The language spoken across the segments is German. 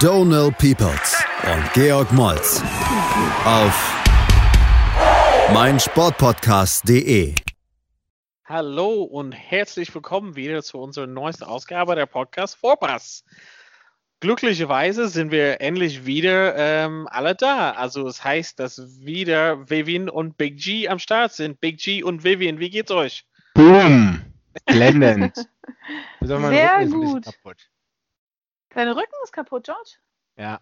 Donal Peoples und Georg Moltz auf meinsportpodcast.de. Hallo und herzlich willkommen wieder zu unserer neuesten Ausgabe der Podcast Vorpass. Glücklicherweise sind wir endlich wieder ähm, alle da. Also es heißt, dass wieder Vivian und Big G am Start sind. Big G und Vivian, wie geht's euch? Boom! Blendend. Sehr gut. Dein Rücken ist kaputt, George? Ja,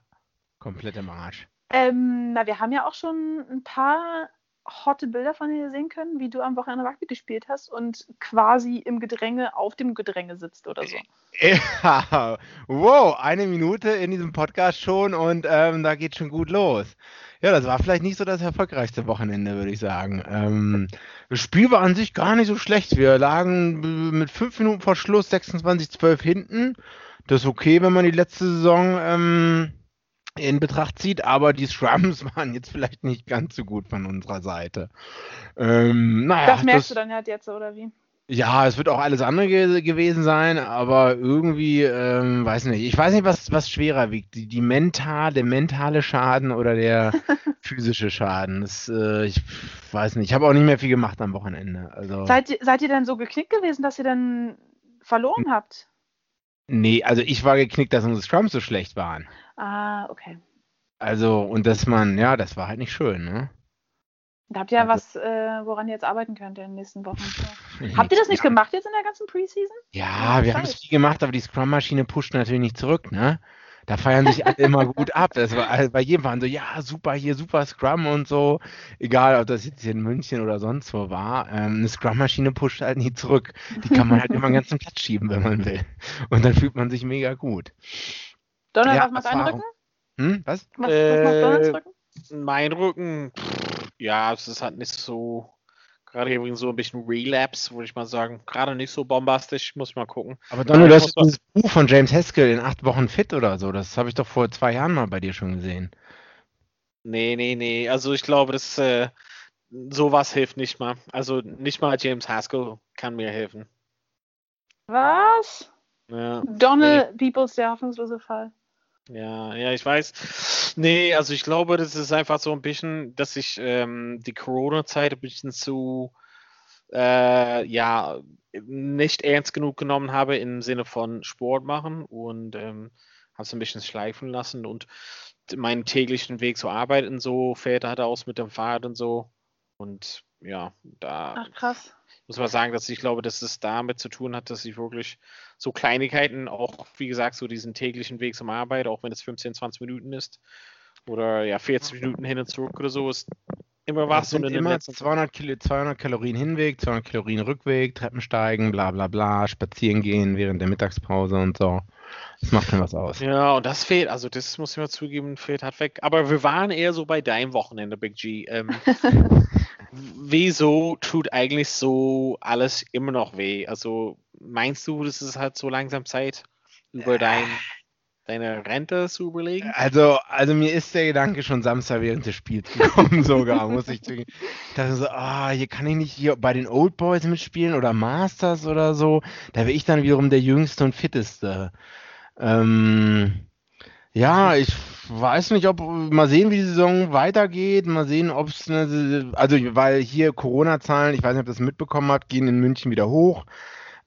komplett im Arsch. Ähm, na, wir haben ja auch schon ein paar hotte Bilder von dir sehen können, wie du am Wochenende Rugby gespielt hast und quasi im Gedränge auf dem Gedränge sitzt oder so. Ja, wow, eine Minute in diesem Podcast schon und ähm, da geht schon gut los. Ja, das war vielleicht nicht so das erfolgreichste Wochenende, würde ich sagen. Ähm, das Spiel war an sich gar nicht so schlecht. Wir lagen mit fünf Minuten vor Schluss 26-12 hinten. Das ist okay, wenn man die letzte Saison ähm, in Betracht zieht, aber die Scrums waren jetzt vielleicht nicht ganz so gut von unserer Seite. Ähm, naja, das merkst das, du dann halt jetzt, oder wie? Ja, es wird auch alles andere ge gewesen sein, aber irgendwie, ähm, weiß nicht, ich weiß nicht, was, was schwerer wiegt, die, die mental, der mentale Schaden oder der physische Schaden. Das, äh, ich weiß nicht, ich habe auch nicht mehr viel gemacht am Wochenende. Also, seid, seid ihr denn so geknickt gewesen, dass ihr dann verloren habt? Nee, also ich war geknickt, dass unsere Scrums so schlecht waren. Ah, okay. Also, und dass man, ja, das war halt nicht schön, ne? Da habt ihr ja also, was, äh, woran ihr jetzt arbeiten könnt in den nächsten Wochen. habt ihr das nicht ja. gemacht jetzt in der ganzen Preseason? Ja, wir haben es viel gemacht, aber die Scrum-Maschine pusht natürlich nicht zurück, ne? Da feiern sich alle immer gut ab. Das war also bei jedem waren so, ja, super, hier super Scrum und so. Egal, ob das jetzt hier in München oder sonst wo war. Ähm, eine Scrum-Maschine pusht halt nie zurück. Die kann man halt immer den ganzen Platz schieben, wenn man will. Und dann fühlt man sich mega gut. Donald, ja, was macht dein Rücken? Hm, was? Was, was macht Donalds Rücken? Mein Rücken, pff, ja, es ist halt nicht so Gerade übrigens so ein bisschen Relapse, würde ich mal sagen. Gerade nicht so bombastisch, muss mal gucken. Aber Donald, du hast das Buch von James Haskell in acht Wochen fit oder so. Das habe ich doch vor zwei Jahren mal bei dir schon gesehen. Nee, nee, nee. Also ich glaube, das äh, sowas hilft nicht mal. Also nicht mal James Haskell kann mir helfen. Was? Ja. Donald nee. Peoples, der hoffnungslose Fall. Ja, ja, ich weiß. Nee, also ich glaube, das ist einfach so ein bisschen, dass ich ähm, die Corona-Zeit ein bisschen zu, äh, ja, nicht ernst genug genommen habe im Sinne von Sport machen und ähm, habe es ein bisschen schleifen lassen und meinen täglichen Weg zur Arbeit und so fährt halt aus mit dem Fahrrad und so. Und ja, da. Ach, krass muss man sagen, dass ich glaube, dass es damit zu tun hat, dass ich wirklich so Kleinigkeiten, auch wie gesagt, so diesen täglichen Weg zum Arbeit, auch wenn es 15, 20 Minuten ist oder ja 40 Minuten hin und zurück oder so, ist immer was. Das sind immer 200, Kilo, 200 Kalorien Hinweg, 200 Kalorien Rückweg, Treppen steigen, bla bla bla, spazieren gehen während der Mittagspause und so. Das macht schon was aus. Ja, und das fehlt, also das muss ich mal zugeben, fehlt halt weg. Aber wir waren eher so bei deinem Wochenende, Big G. Ähm, wieso tut eigentlich so alles immer noch weh? Also meinst du, das ist halt so langsam Zeit, über dein, deine Rente zu überlegen? Also, also mir ist der Gedanke schon Samstag während des Spiels gekommen, sogar, muss ich zugeben. Ich dachte so, ah, hier kann ich nicht hier bei den Old Boys mitspielen oder Masters oder so. Da wäre ich dann wiederum der Jüngste und Fitteste. Ähm, ja, ich weiß nicht, ob mal sehen, wie die Saison weitergeht. Mal sehen, ob es eine, also weil hier Corona-Zahlen, ich weiß nicht, ob ihr das mitbekommen habt, gehen in München wieder hoch.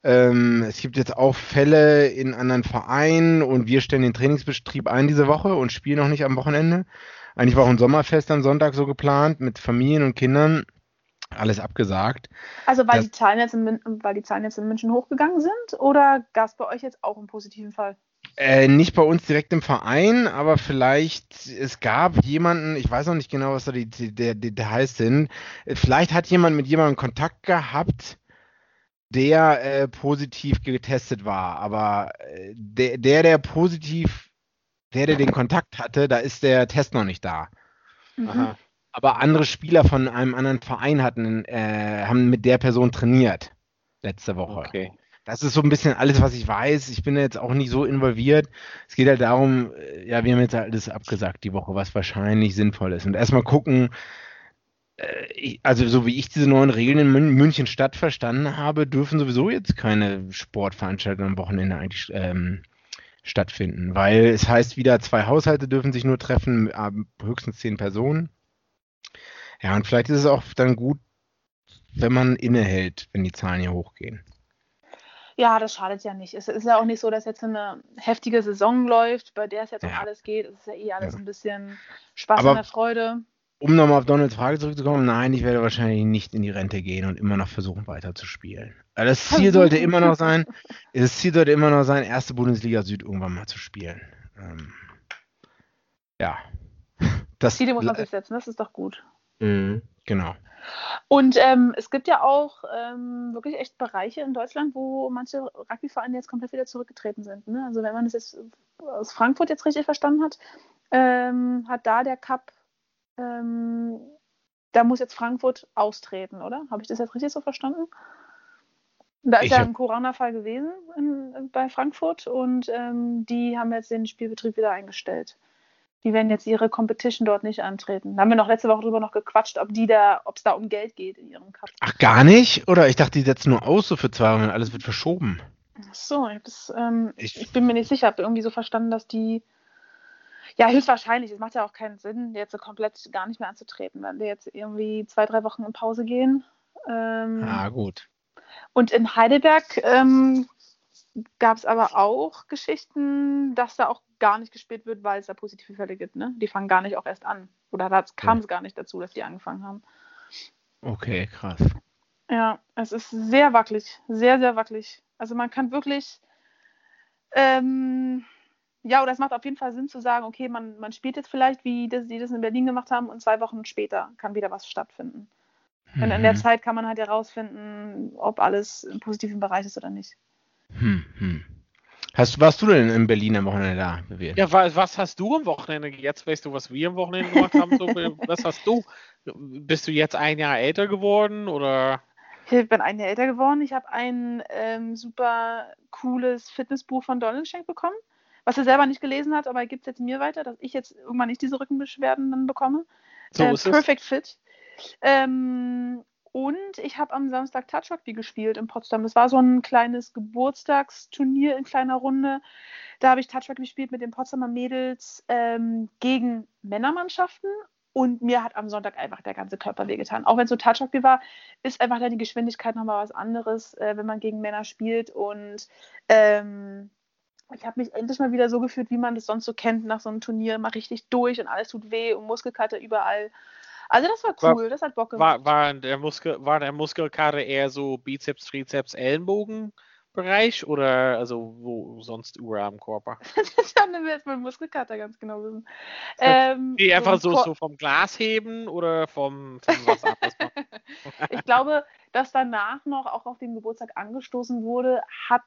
Ähm, es gibt jetzt auch Fälle in anderen Vereinen und wir stellen den Trainingsbetrieb ein diese Woche und spielen noch nicht am Wochenende. Eigentlich war auch ein Sommerfest am Sonntag so geplant mit Familien und Kindern. Alles abgesagt. Also weil, das, die Zahlen jetzt in, weil die Zahlen jetzt in München hochgegangen sind oder gab es bei euch jetzt auch einen positiven Fall? Äh, nicht bei uns direkt im Verein, aber vielleicht, es gab jemanden, ich weiß noch nicht genau, was da die, die, die Details sind, vielleicht hat jemand mit jemandem Kontakt gehabt, der äh, positiv getestet war, aber äh, der, der, der positiv, der, der den Kontakt hatte, da ist der Test noch nicht da. Mhm. aber andere Spieler von einem anderen Verein hatten, äh, haben mit der Person trainiert letzte Woche. Okay. Das ist so ein bisschen alles, was ich weiß. Ich bin jetzt auch nicht so involviert. Es geht halt darum, äh, ja, wir haben jetzt alles abgesagt die Woche, was wahrscheinlich sinnvoll ist. Und erstmal gucken, äh, also so wie ich diese neuen Regeln in München Stadt verstanden habe, dürfen sowieso jetzt keine Sportveranstaltungen am Wochenende eigentlich ähm, stattfinden, weil es heißt wieder, zwei Haushalte dürfen sich nur treffen, höchstens zehn Personen. Ja, und vielleicht ist es auch dann gut, wenn man innehält, wenn die Zahlen hier hochgehen. Ja, das schadet ja nicht. Es ist ja auch nicht so, dass jetzt eine heftige Saison läuft, bei der es jetzt ja. um alles geht. Es ist ja eh alles ja. ein bisschen Spaß Aber, und der Freude um nochmal auf Donalds Frage zurückzukommen, nein, ich werde wahrscheinlich nicht in die Rente gehen und immer noch versuchen, weiter zu spielen. Das Ziel sollte immer noch sein, das Ziel sollte immer noch sein, erste Bundesliga Süd irgendwann mal zu spielen. Ähm, ja. Das Ziele muss man sich setzen, das ist doch gut. Mhm, genau. Und ähm, es gibt ja auch ähm, wirklich echt Bereiche in Deutschland, wo manche Rugbyvereine jetzt komplett wieder zurückgetreten sind. Ne? Also wenn man das jetzt aus Frankfurt jetzt richtig verstanden hat, ähm, hat da der Cup ähm, da muss jetzt Frankfurt austreten, oder? Habe ich das jetzt richtig so verstanden? Da ist ich ja ein Corona-Fall gewesen in, bei Frankfurt und ähm, die haben jetzt den Spielbetrieb wieder eingestellt. Die werden jetzt ihre Competition dort nicht antreten. Da haben wir noch letzte Woche drüber noch gequatscht, ob die da, ob es da um Geld geht in ihrem Cup. Ach, gar nicht? Oder ich dachte, die setzen nur aus so für zwei Wochen und alles wird verschoben. Ach so, das, ähm, ich, ich, bin mir nicht sicher. Ich habe irgendwie so verstanden, dass die ja, höchstwahrscheinlich. Es macht ja auch keinen Sinn, jetzt so komplett gar nicht mehr anzutreten, wenn wir jetzt irgendwie zwei, drei Wochen in Pause gehen. Ähm, ah, gut. Und in Heidelberg ähm, gab es aber auch Geschichten, dass da auch gar nicht gespielt wird, weil es da positive Fälle gibt. Ne? Die fangen gar nicht auch erst an. Oder da kam es ja. gar nicht dazu, dass die angefangen haben. Okay, krass. Ja, es ist sehr wackelig. Sehr, sehr wackelig. Also man kann wirklich. Ähm, ja, oder es macht auf jeden Fall Sinn zu sagen, okay, man, man spielt jetzt vielleicht, wie das, die das in Berlin gemacht haben, und zwei Wochen später kann wieder was stattfinden. Mhm. Und in der mhm. Zeit kann man halt herausfinden, ob alles im positiven Bereich ist oder nicht. Mhm. Hast, warst du denn in Berlin am Wochenende da? Ja, was, was hast du am Wochenende? Jetzt weißt du, was wir am Wochenende gemacht haben. So, was hast du? Bist du jetzt ein Jahr älter geworden oder? Ich bin ein Jahr älter geworden. Ich habe ein ähm, super cooles Fitnessbuch von Donald Schenk bekommen was er selber nicht gelesen hat, aber er gibt es jetzt mir weiter, dass ich jetzt irgendwann nicht diese Rückenbeschwerden dann bekomme. So äh, Perfect es. Fit. Ähm, und ich habe am Samstag Touch Rugby gespielt in Potsdam. Das war so ein kleines Geburtstagsturnier in kleiner Runde. Da habe ich Touch Rugby gespielt mit den Potsdamer Mädels ähm, gegen Männermannschaften. Und mir hat am Sonntag einfach der ganze Körper wehgetan. Auch wenn es so Touch Rugby war, ist einfach dann die Geschwindigkeit nochmal was anderes, äh, wenn man gegen Männer spielt. Und ähm, ich habe mich endlich mal wieder so gefühlt, wie man das sonst so kennt, nach so einem Turnier, mal richtig durch und alles tut weh und Muskelkater überall. Also das war cool, war, das hat Bock gemacht. War, war, der Muskel, war der Muskelkater eher so Bizeps, Trizeps, Ellenbogen? Bereich oder also wo sonst überall am Körper? das haben wir jetzt mit Muskelkater ganz genau wissen. Ähm, die einfach so, so, vom Glas heben oder vom, vom was anderes ich glaube, dass danach noch auch auf den Geburtstag angestoßen wurde, hat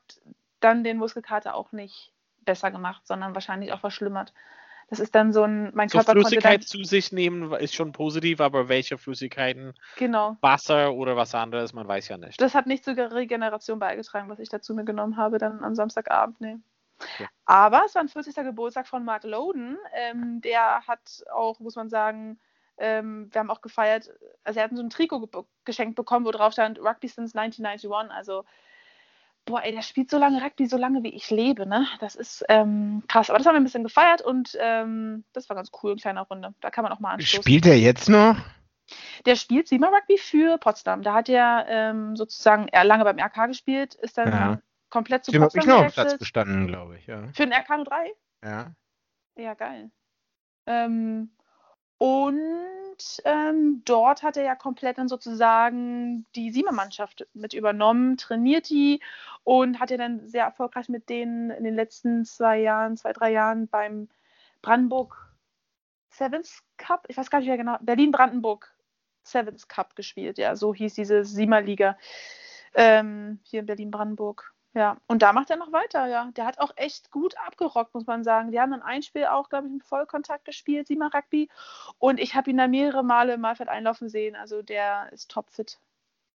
dann den Muskelkater auch nicht besser gemacht, sondern wahrscheinlich auch verschlimmert. Das ist dann so ein, mein so Körper Flüssigkeit dann, zu sich nehmen ist schon positiv, aber welche Flüssigkeiten? Genau. Wasser oder was anderes, man weiß ja nicht. Das hat nicht zur Regeneration beigetragen, was ich dazu mir genommen habe, dann am Samstagabend, nee. Okay. Aber es war ein 40. Geburtstag von Mark Loden. Ähm, der hat auch, muss man sagen, ähm, wir haben auch gefeiert, also er hat so ein Trikot ge geschenkt bekommen, wo drauf stand Rugby since 1991. Also boah, ey, der spielt so lange Rugby, so lange wie ich lebe, ne? Das ist ähm, krass. Aber das haben wir ein bisschen gefeiert und ähm, das war ganz cool, in kleiner Runde. Da kann man auch mal anstoßen. Spielt er jetzt noch? Der spielt Sima Rugby für Potsdam. Da hat er ähm, sozusagen er lange beim RK gespielt, ist dann ja. komplett zu Dem Potsdam ich noch Platz bestanden, glaube ich. Ja. Für den RK 03? Ja. Ja, geil. Ähm, und ähm, dort hat er ja komplett dann sozusagen die Siemer-Mannschaft mit übernommen, trainiert die und hat ja dann sehr erfolgreich mit denen in den letzten zwei Jahren, zwei, drei Jahren beim Brandenburg Sevens Cup, ich weiß gar nicht mehr genau, Berlin-Brandenburg Sevens Cup gespielt. Ja, so hieß diese Siemer-Liga ähm, hier in Berlin-Brandenburg. Ja, und da macht er noch weiter, ja. Der hat auch echt gut abgerockt, muss man sagen. Die haben dann ein Spiel auch, glaube ich, im Vollkontakt gespielt, Siemer Rugby. Und ich habe ihn da mehrere Male im Malfeld einlaufen sehen. Also der ist topfit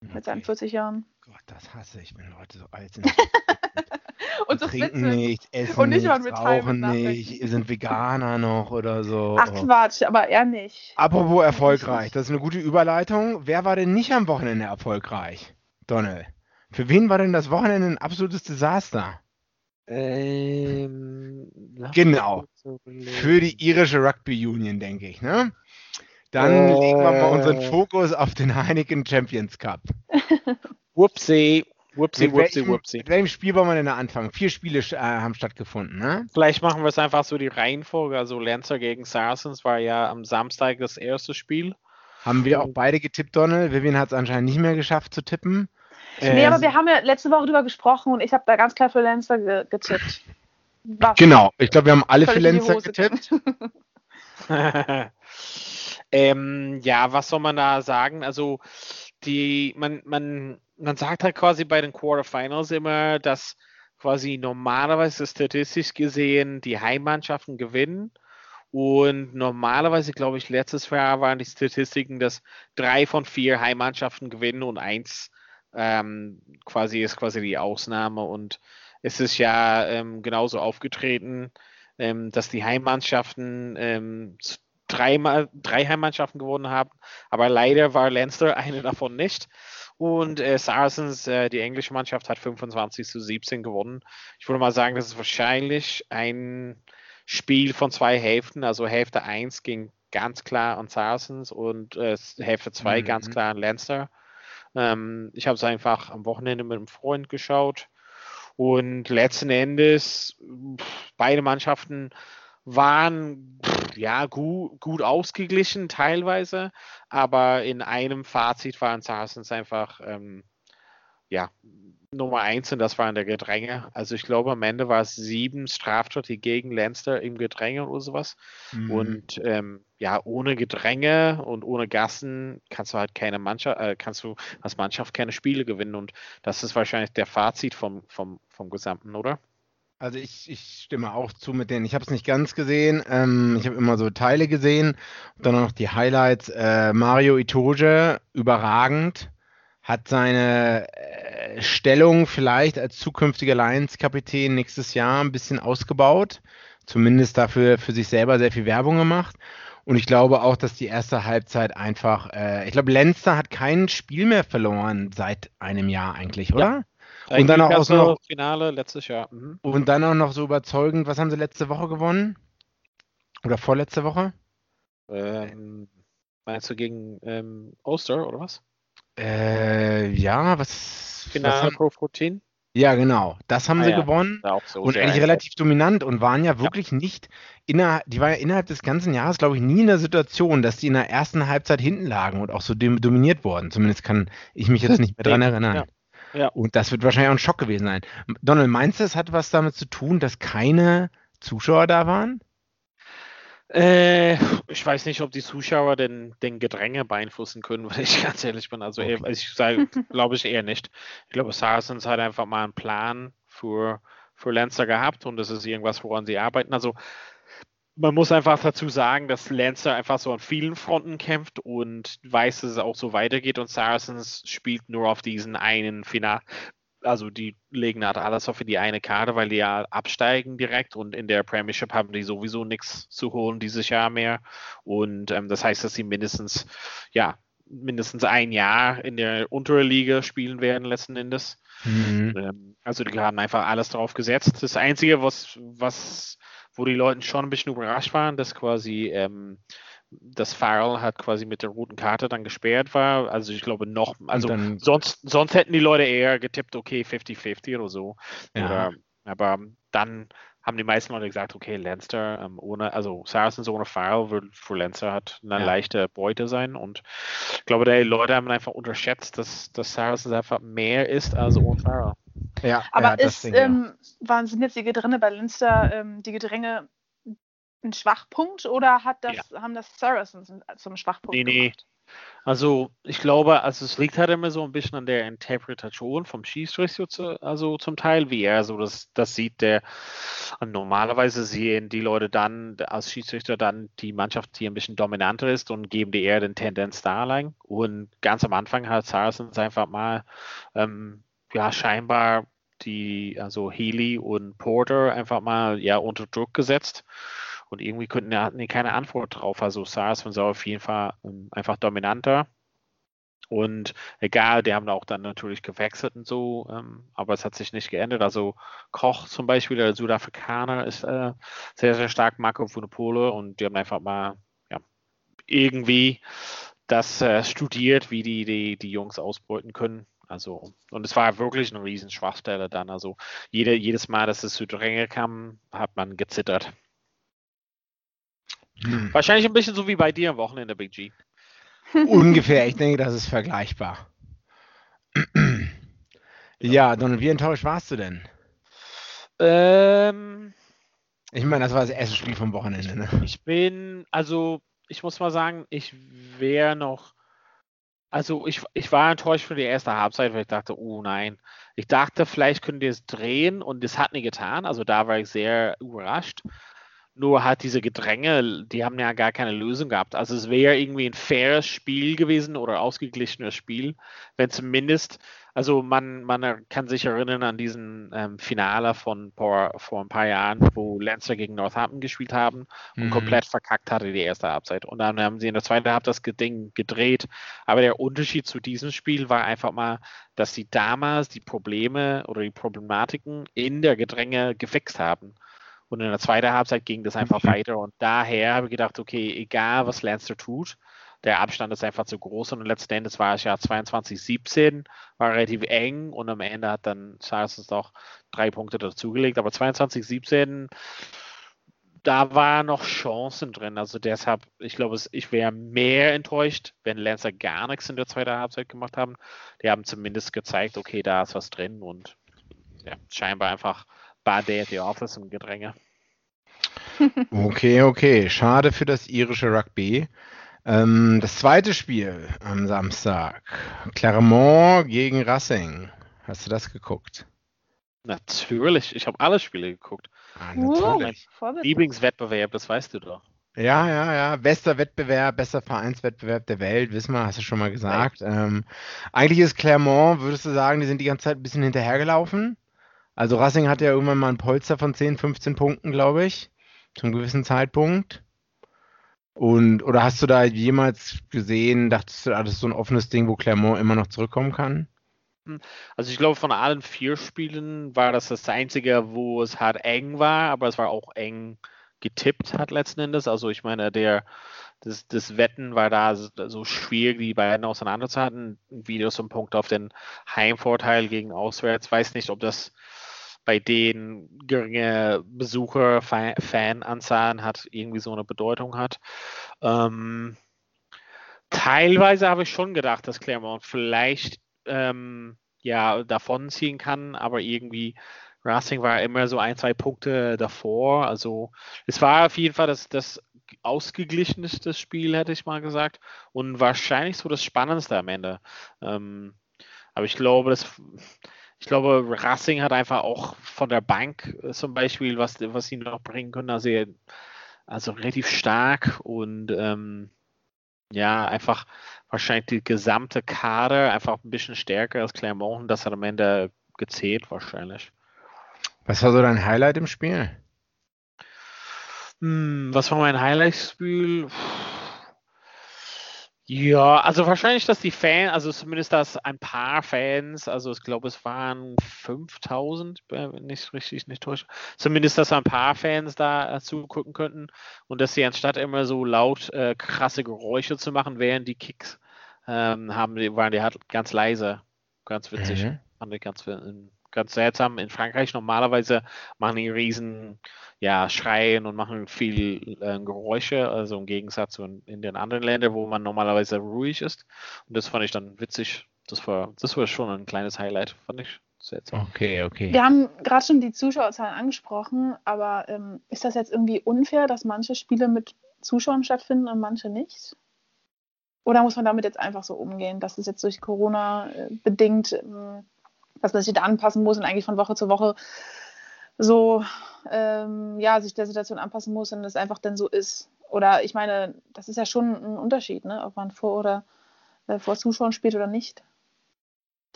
mit seinen 40 Jahren. Gott, das hasse ich, wenn Leute so alt sind. und so trinken sind. nicht, essen Und nicht nicht, mal mit rauchen nicht, sind Veganer noch oder so. Ach Quatsch, aber er nicht. Apropos erfolgreich, das ist eine gute Überleitung. Wer war denn nicht am Wochenende erfolgreich? Donald. Für wen war denn das Wochenende ein absolutes Desaster? Ähm, Genau. Für die irische Rugby Union, denke ich, ne? Dann Äh. legen wir mal unseren Fokus auf den Heineken Champions Cup. Whoopsie, whoopsie, Mit whoopsie, welchem, whoopsie. mit welchem Spiel wollen wir denn da anfangen? Vier Spiele äh, haben stattgefunden, ne? Vielleicht machen wir es einfach so die Reihenfolge. Also Lancer gegen Saracens war ja am Samstag das erste Spiel. Haben wir auch beide getippt, Donald. Vivian hat es anscheinend nicht mehr geschafft zu tippen. Nee, Ähm, aber wir haben ja letzte Woche drüber gesprochen und ich habe da ganz klar für Lancer ge getippt. Was Genau, ich glaube, wir haben alle für Hose getippt. ähm, ja, was soll man da sagen? Also die, man, man, man sagt halt quasi bei den Quarterfinals immer, dass quasi normalerweise statistisch gesehen die Heimmannschaften gewinnen. Und normalerweise, glaube ich, letztes Jahr waren die Statistiken, dass drei von vier Heimmannschaften gewinnen und eins ähm, quasi ist quasi die Ausnahme. Und es ist ja ähm, genauso aufgetreten, ähm, dass die Heimmannschaften ähm, dreimal, drei Heimmannschaften gewonnen haben. Aber leider war Leinster eine davon nicht. Und äh, Saracens, äh, die englische Mannschaft, hat 25 zu 17 gewonnen. Ich würde mal sagen, das ist wahrscheinlich ein Spiel von zwei Hälften. Also Hälfte 1 ging ganz klar an Saracens und äh, Hälfte 2 Mhm. ganz klar an Leinster. Ähm, ich habe es einfach am Wochenende mit einem Freund geschaut. Und letzten Endes, beide Mannschaften waren ja gut, gut ausgeglichen teilweise, aber in einem Fazit waren Saracens einfach ähm, ja Nummer eins und das waren der Gedränge. Also ich glaube am Ende war es sieben Straftaten gegen Leinster im Gedränge oder sowas. Mhm. Und ähm, ja, ohne Gedränge und ohne Gassen kannst du halt keine Mannschaft, äh, kannst du als Mannschaft keine Spiele gewinnen. Und das ist wahrscheinlich der Fazit vom, vom, vom Gesamten, oder? Also ich, ich stimme auch zu mit denen. Ich habe es nicht ganz gesehen. Ähm, ich habe immer so Teile gesehen. Und dann noch die Highlights. Äh, Mario Itoje, überragend, hat seine äh, Stellung vielleicht als zukünftiger Lions-Kapitän nächstes Jahr ein bisschen ausgebaut. Zumindest dafür für sich selber sehr viel Werbung gemacht. Und ich glaube auch, dass die erste Halbzeit einfach, äh, ich glaube, Lenster hat kein Spiel mehr verloren seit einem Jahr eigentlich, oder? Und dann auch Newcastle noch- Finale letztes Jahr. Mhm. Und dann auch noch so überzeugend, was haben sie letzte Woche gewonnen? Oder vorletzte Woche? Ähm, meinst du gegen ähm, Ulster oder was? Äh, ja, was, was Finale haben, Pro 14? Ja, genau. Das haben Ah, sie ja. gewonnen. Ja, so Und eigentlich relativ dominant und waren ja wirklich nicht innerhalb, die waren ja innerhalb des ganzen Jahres, glaube ich, nie in der Situation, dass die in der ersten Halbzeit hinten lagen und auch so dom- dominiert wurden. Zumindest kann ich mich jetzt nicht mehr dran erinnern. ja. Ja. Und das wird wahrscheinlich auch ein Schock gewesen sein. Donald, meinst du, es hat was damit zu tun, dass keine Zuschauer da waren? Äh, ich weiß nicht, ob die Zuschauer den, den Gedränge beeinflussen können, wenn ich ganz ehrlich bin. Also, eher, Okay. ich sage, glaube ich eher nicht. Ich glaube, Saracens hat einfach mal einen Plan für, für Lancer gehabt und das ist irgendwas, woran sie arbeiten. Also, man muss einfach dazu sagen, dass Lancer einfach so an vielen Fronten kämpft und weiß, dass es auch so weitergeht und Saracens spielt nur auf diesen einen Final. Also die legen halt alles auf die eine Karte, weil die ja absteigen direkt und in der Premiership haben die sowieso nichts zu holen dieses Jahr mehr. Und ähm, das heißt, dass sie mindestens, ja, mindestens ein Jahr in der unteren Liga spielen werden letzten Endes. Mhm. Ähm, also die haben einfach alles drauf gesetzt. Das Einzige, was, was, wo die Leute schon ein bisschen überrascht waren, dass quasi ähm, das Farrell hat quasi mit der roten Karte dann gesperrt war. Also ich glaube noch, also dann- sonst, sonst hätten die Leute eher getippt, okay, 50-50 oder so. Ja. Oder, aber dann haben die meisten Leute gesagt, okay, Lancer ähm, ohne, also Saracens ohne Farrell wird für Lancer hat eine Ja. leichte Beute sein. Und ich glaube, die Leute haben einfach unterschätzt, dass, dass Saracens einfach mehr ist als ohne Farrell. Ja, Aber ja, ist, auch. ähm, waren, sind jetzt die Gedränge bei Linster, ähm, die Gedränge ein Schwachpunkt oder hat das, ja. haben das Saracens zum Schwachpunkt nee, nee. gemacht? Also ich glaube, also es liegt halt immer so ein bisschen an der Interpretation vom Schiedsrichter, zu, also zum Teil, wie er so das, das sieht. Der normalerweise sehen die Leute dann als Schiedsrichter dann die Mannschaft, die ein bisschen dominanter ist und geben die eher den Tendenz da lang. Und ganz am Anfang hat Saracens einfach mal ähm, ja scheinbar die, also Healy und Porter einfach mal ja unter Druck gesetzt und irgendwie könnten, hatten die keine Antwort drauf. Also SARS war auf jeden Fall ähm, einfach dominanter. Und egal, die haben auch dann natürlich gewechselt und so, ähm, aber es hat sich nicht geändert. Also Koch zum Beispiel, der Südafrikaner, ist äh, sehr, sehr stark Marco Funopole und die haben einfach mal ja, irgendwie das äh, studiert, wie die, die die Jungs ausbeuten können. Also, und es war wirklich eine riesen Schwachstelle dann. Also jede, jedes Mal, dass es zu Dränge kam, hat man gezittert. Hm. Wahrscheinlich ein bisschen so wie bei dir am Wochenende, Big G. Ungefähr, ich denke, das ist vergleichbar. ja, Donald, wie enttäuscht warst du denn? Ähm, ich meine, das war das erste Spiel vom Wochenende. Ne? Ich bin, also, ich muss mal sagen, ich wäre noch, also ich, ich war enttäuscht für die erste Halbzeit, weil ich dachte, oh nein. Ich dachte, vielleicht können die es drehen und das hat nie getan. Also da war ich sehr überrascht. Nur hat diese Gedränge, die haben ja gar keine Lösung gehabt. Also es wäre irgendwie ein faires Spiel gewesen oder ausgeglichenes Spiel, wenn zumindest, also man, man kann sich erinnern an diesen ähm, Finale von vor, vor ein paar Jahren, wo Lancer gegen Northampton gespielt haben und mhm. komplett verkackt hatte die erste Halbzeit. Und dann haben sie in der zweiten Halbzeit das Ding gedreht. Aber der Unterschied zu diesem Spiel war einfach mal, dass sie damals die Probleme oder die Problematiken in der Gedränge gefixt haben. Und in der zweiten Halbzeit ging das einfach mhm. weiter. Und daher habe ich gedacht, okay, egal was Lancer tut, der Abstand ist einfach zu groß. Und letzten Endes war es ja 22-17, war relativ eng. Und am Ende hat dann Charles doch drei Punkte dazugelegt. Aber 22-17, da waren noch Chancen drin. Also deshalb, ich glaube, ich wäre mehr enttäuscht, wenn Lancer gar nichts in der zweiten Halbzeit gemacht haben. Die haben zumindest gezeigt, okay, da ist was drin und ja, scheinbar einfach bei der The Office im Gedränge. Okay, okay. Schade für das irische Rugby. Ähm, das zweite Spiel am Samstag. Clermont gegen Racing. Hast du das geguckt? Natürlich. Ich habe alle Spiele geguckt. Ah, natürlich. Lieblingswettbewerb, das weißt du doch. Ja, ja, ja. Bester Wettbewerb, bester Vereinswettbewerb der Welt, wissen wir, hast du schon mal gesagt. Ähm, eigentlich ist Clermont, würdest du sagen, die sind die ganze Zeit ein bisschen hinterhergelaufen? Also Racing hat ja irgendwann mal ein Polster von 10, 15 Punkten, glaube ich, zum gewissen Zeitpunkt. Und oder hast du da jemals gesehen, dachtest du, ah, das ist so ein offenes Ding, wo Clermont immer noch zurückkommen kann? Hm. Also ich glaube, von allen vier Spielen war das das einzige, wo es halt eng war, aber es war auch eng getippt hat letzten Endes. Also ich meine, der das, das Wetten war da so schwierig, die beiden auseinanderzuhalten. So ein Punkt auf den Heimvorteil gegen Auswärts. Weiß nicht, ob das bei denen geringe Besucher, Fananzahlen hat, irgendwie so eine Bedeutung hat. Ähm, teilweise habe ich schon gedacht, dass Claremont vielleicht ähm, ja davonziehen kann, aber irgendwie Racing war immer so ein, zwei Punkte davor. Also es war auf jeden Fall das, das ausgeglichenste Spiel, hätte ich mal gesagt. Und wahrscheinlich so das Spannendste am Ende. Ähm, aber ich glaube, das ich glaube, Racing hat einfach auch von der Bank äh, zum Beispiel, was, was sie noch bringen können, also, also relativ stark und ähm, ja, einfach wahrscheinlich die gesamte Kader einfach ein bisschen stärker als Clermont. Das hat am Ende gezählt wahrscheinlich. Was war so dein Highlight im Spiel? Hm, was war mein Highlight-Spiel? Ja, also wahrscheinlich, dass die Fans, also zumindest dass ein paar Fans, also ich glaube, es waren 5000, wenn ich richtig nicht täusche, zumindest, dass ein paar Fans da äh, zugucken könnten und dass sie anstatt immer so laut äh, krasse Geräusche zu machen, während die Kicks ähm, haben, waren die halt ganz leise. Ganz witzig. Mhm. Fand ich ganz, ganz seltsam. In Frankreich normalerweise machen die riesen ja, schreien und machen viel äh, Geräusche, also im Gegensatz zu in, in, den anderen Ländern, wo man normalerweise ruhig ist. Und das fand ich dann witzig. Das war, das war schon ein kleines Highlight, fand ich Seltsam. Okay, okay. Wir haben gerade schon die Zuschauerzahlen angesprochen, aber ähm, ist das jetzt irgendwie unfair, dass manche Spiele mit Zuschauern stattfinden und manche nicht? Oder muss man damit jetzt einfach so umgehen, dass es jetzt durch Corona äh, bedingt, ähm, dass man sich da anpassen muss und eigentlich von Woche zu Woche so ähm, ja, sich der Situation anpassen muss und es einfach dann so ist? Oder ich meine, das ist ja schon ein Unterschied, ne? ob man vor oder äh, vor Zuschauern spielt oder nicht.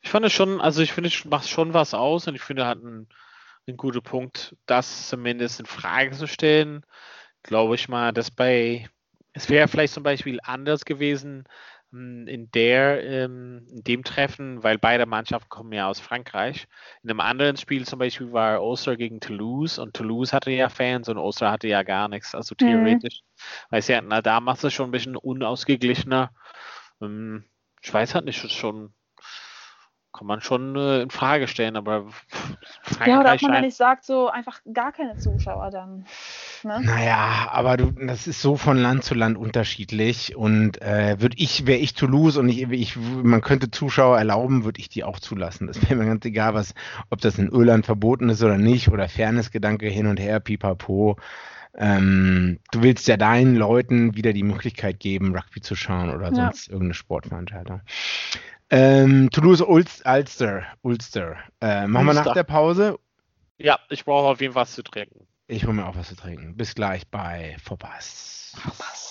Ich fand es schon, also ich finde, es macht schon was aus und ich finde, hat einen, einen guten Punkt, das zumindest in Frage zu stellen. Glaube ich mal, dass bei es wäre vielleicht zum Beispiel anders gewesen in der, ähm, in dem Treffen, weil beide Mannschaften kommen ja aus Frankreich. In einem anderen Spiel zum Beispiel war Ulster gegen Toulouse und Toulouse hatte ja Fans und Ulster hatte ja gar nichts. Also theoretisch, mhm. weil ja, na, da macht es schon ein bisschen unausgeglichener. Ich weiß halt nicht, schon kann man schon äh, in Frage stellen, aber Frankreich ja, oder ob man da nicht sagt, so einfach gar keine Zuschauer dann. Ne? Naja, aber du, das ist so von Land zu Land unterschiedlich und äh, würde ich, wäre ich Toulouse und ich, ich, man könnte Zuschauer erlauben, würde ich die auch zulassen. Das wäre mir ganz egal, was, ob das in Irland verboten ist oder nicht oder Fairnessgedanke hin und her, pipapo. Ähm, du willst ja deinen Leuten wieder die Möglichkeit geben, Rugby zu schauen oder sonst ja. irgendeine Sportveranstaltung. Ähm, Toulouse Ulster. Ulster. Äh, machen Ulster. wir nach der Pause? Ja, ich brauche auf jeden Fall was zu trinken. Ich hole mir auch was zu trinken. Bis gleich bei Vorpass. Vorpass.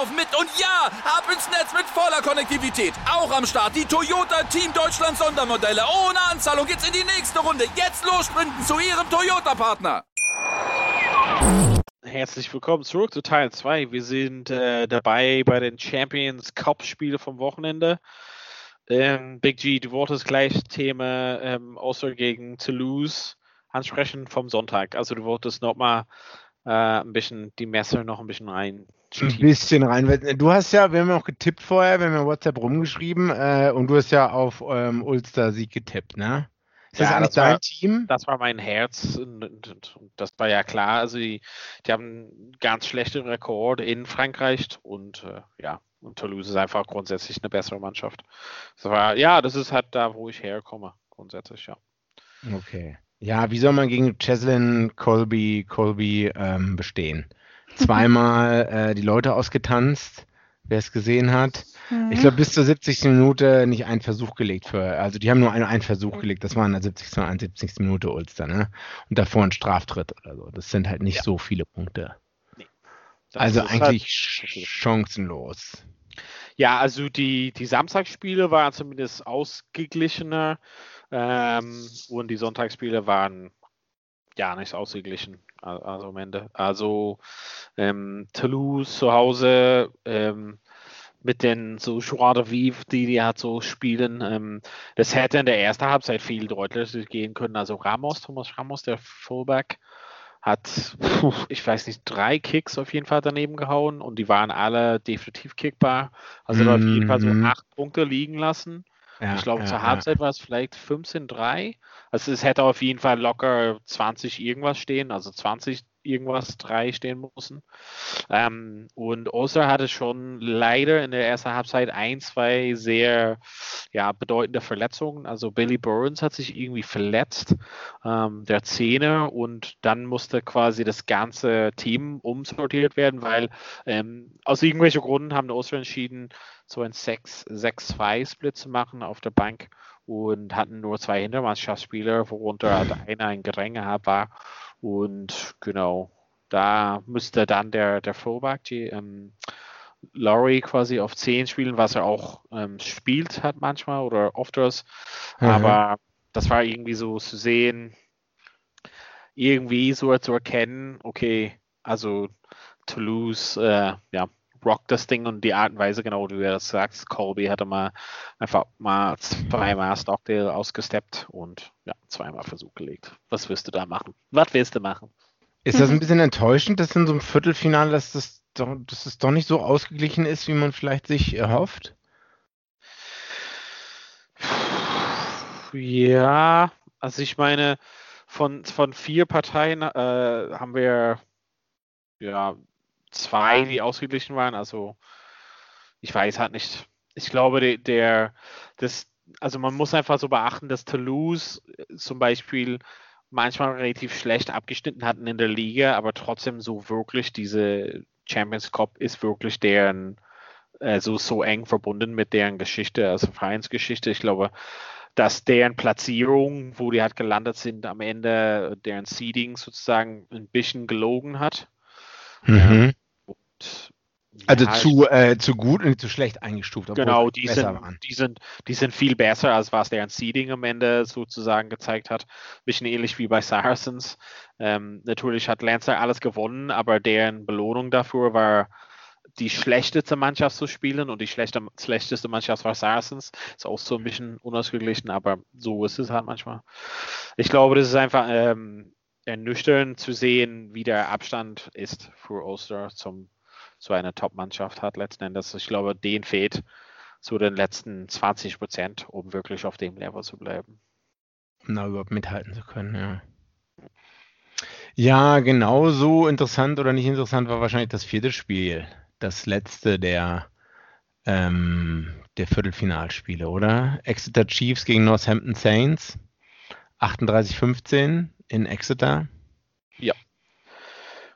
laufen mit. Und ja, ab ins Netz mit voller Konnektivität. Auch am Start die Toyota Team Deutschland Sondermodelle. Ohne Anzahlung geht's in die nächste Runde. Jetzt los sprinten zu Ihrem Toyota-Partner. Herzlich willkommen zurück zu Teil 2. Wir sind äh, dabei bei den Champions Cup-Spiele vom Wochenende. Ähm, Big G, du wolltest gleich Thema ähm, außer gegen Toulouse ansprechen vom Sonntag. Also du wolltest nochmal äh, ein bisschen die Messer noch ein bisschen rein. Ein bisschen rein. Du hast ja, wir haben ja auch getippt vorher, wir haben ja WhatsApp rumgeschrieben äh, und du hast ja auf ähm, Ulster Sieg getippt, ne? Ist ja, das eigentlich das dein war, Team? Das war mein Herz und, und, und, das war ja klar. Also die, die haben einen ganz schlechten Rekord in Frankreich und äh, ja, und Toulouse ist einfach grundsätzlich eine bessere Mannschaft. Das war, ja, das ist halt da, wo ich herkomme, grundsätzlich, ja. Okay. Ja, wie soll man gegen Cheslin Colby, Colby ähm, bestehen? Zweimal äh, die Leute ausgetanzt, wer es gesehen hat. Mhm. Ich glaube, bis zur 70. Minute nicht einen Versuch gelegt für, also die haben nur einen, einen Versuch gelegt, das war in der 70. und 71. Minute Ulster, ne? Und davor ein Straftritt oder so. Das sind halt nicht ja. so viele Punkte. Nee. Also eigentlich halt chancenlos. Ja, also die, die Samstagsspiele waren zumindest ausgeglichener ähm, und die Sonntagsspiele waren ja nicht ausgeglichen. Also am Ende. Also ähm, Toulouse zu Hause ähm, mit den so Joie de Vivre, die die halt so spielen. Ähm, das hätte in der ersten Halbzeit viel deutlicher gehen können. Also Ramos, Thomas Ramos, der Fullback, hat, ich weiß nicht, drei Kicks auf jeden Fall daneben gehauen und die waren alle definitiv kickbar. Also mm -hmm. auf jeden Fall so mhm. acht Punkte liegen lassen. Ja, ich glaube, ja, zur Halbzeit ja. war es vielleicht 15-3. Also es hätte auf jeden Fall locker 20 irgendwas stehen, also 20 irgendwas 3 stehen müssen. Ähm, und Oster hatte schon leider in der ersten Halbzeit ein, zwei sehr ja, bedeutende Verletzungen. Also Billy Burns hat sich irgendwie verletzt, ähm, der Zähne, und dann musste quasi das ganze Team umsortiert werden, weil ähm, aus irgendwelchen Gründen haben die Oster entschieden, so ein 6-2-Split zu machen auf der Bank und hatten nur zwei Hintermannschaftsspieler, worunter halt einer ein Geränge war. Und genau, da müsste dann der, der Fullback, die, ähm, Laurie quasi auf 10 spielen, was er auch ähm, spielt hat manchmal oder ofters. Mhm. Aber das war irgendwie so zu sehen, irgendwie so zu erkennen, okay, also Toulouse, äh, ja, Rock das Ding und die Art und Weise, genau wie du das sagst, Colby hatte mal einfach mal zweimal Stockdale ausgesteppt und ja, zweimal Versuch gelegt. Was wirst du da machen? Was willst du machen? Ist das ein bisschen enttäuschend, dass in so einem Viertelfinale, dass das doch, dass es doch nicht so ausgeglichen ist, wie man vielleicht sich erhofft? Ja, also ich meine, von, von vier Parteien äh, haben wir ja zwei, die ausgeglichen waren. Also ich weiß halt nicht. Ich glaube, der, der das, also man muss einfach so beachten, dass Toulouse zum Beispiel manchmal relativ schlecht abgeschnitten hatten in der Liga, aber trotzdem so wirklich diese Champions Cup ist wirklich deren also so eng verbunden mit deren Geschichte, also Vereinsgeschichte. Ich glaube, dass deren Platzierung, wo die halt gelandet sind, am Ende deren Seeding sozusagen ein bisschen gelogen hat. Mhm. Also ja, zu, äh, zu gut und zu schlecht eingestuft. Genau, die sind, die, sind, die sind viel besser, als was deren Seeding am Ende sozusagen gezeigt hat. Bisschen ähnlich wie bei Saracens. Ähm, natürlich hat Lancer alles gewonnen, aber deren Belohnung dafür war die schlechteste Mannschaft zu spielen und die schlechte, schlechteste Mannschaft war Saracens. Ist auch so ein bisschen unausgeglichen, aber so ist es halt manchmal. Ich glaube, das ist einfach ähm, ernüchternd zu sehen, wie der Abstand ist für Ulster zum, zu einer Top-Mannschaft hat letzten Endes. Ich glaube, den fehlt zu den letzten 20 Prozent, um wirklich auf dem Level zu bleiben. Na, überhaupt mithalten zu können, ja. Ja, genauso interessant oder nicht interessant war wahrscheinlich das vierte Spiel das letzte der, ähm, der Viertelfinalspiele, oder? Exeter Chiefs gegen Northampton Saints. 38-15 in Exeter.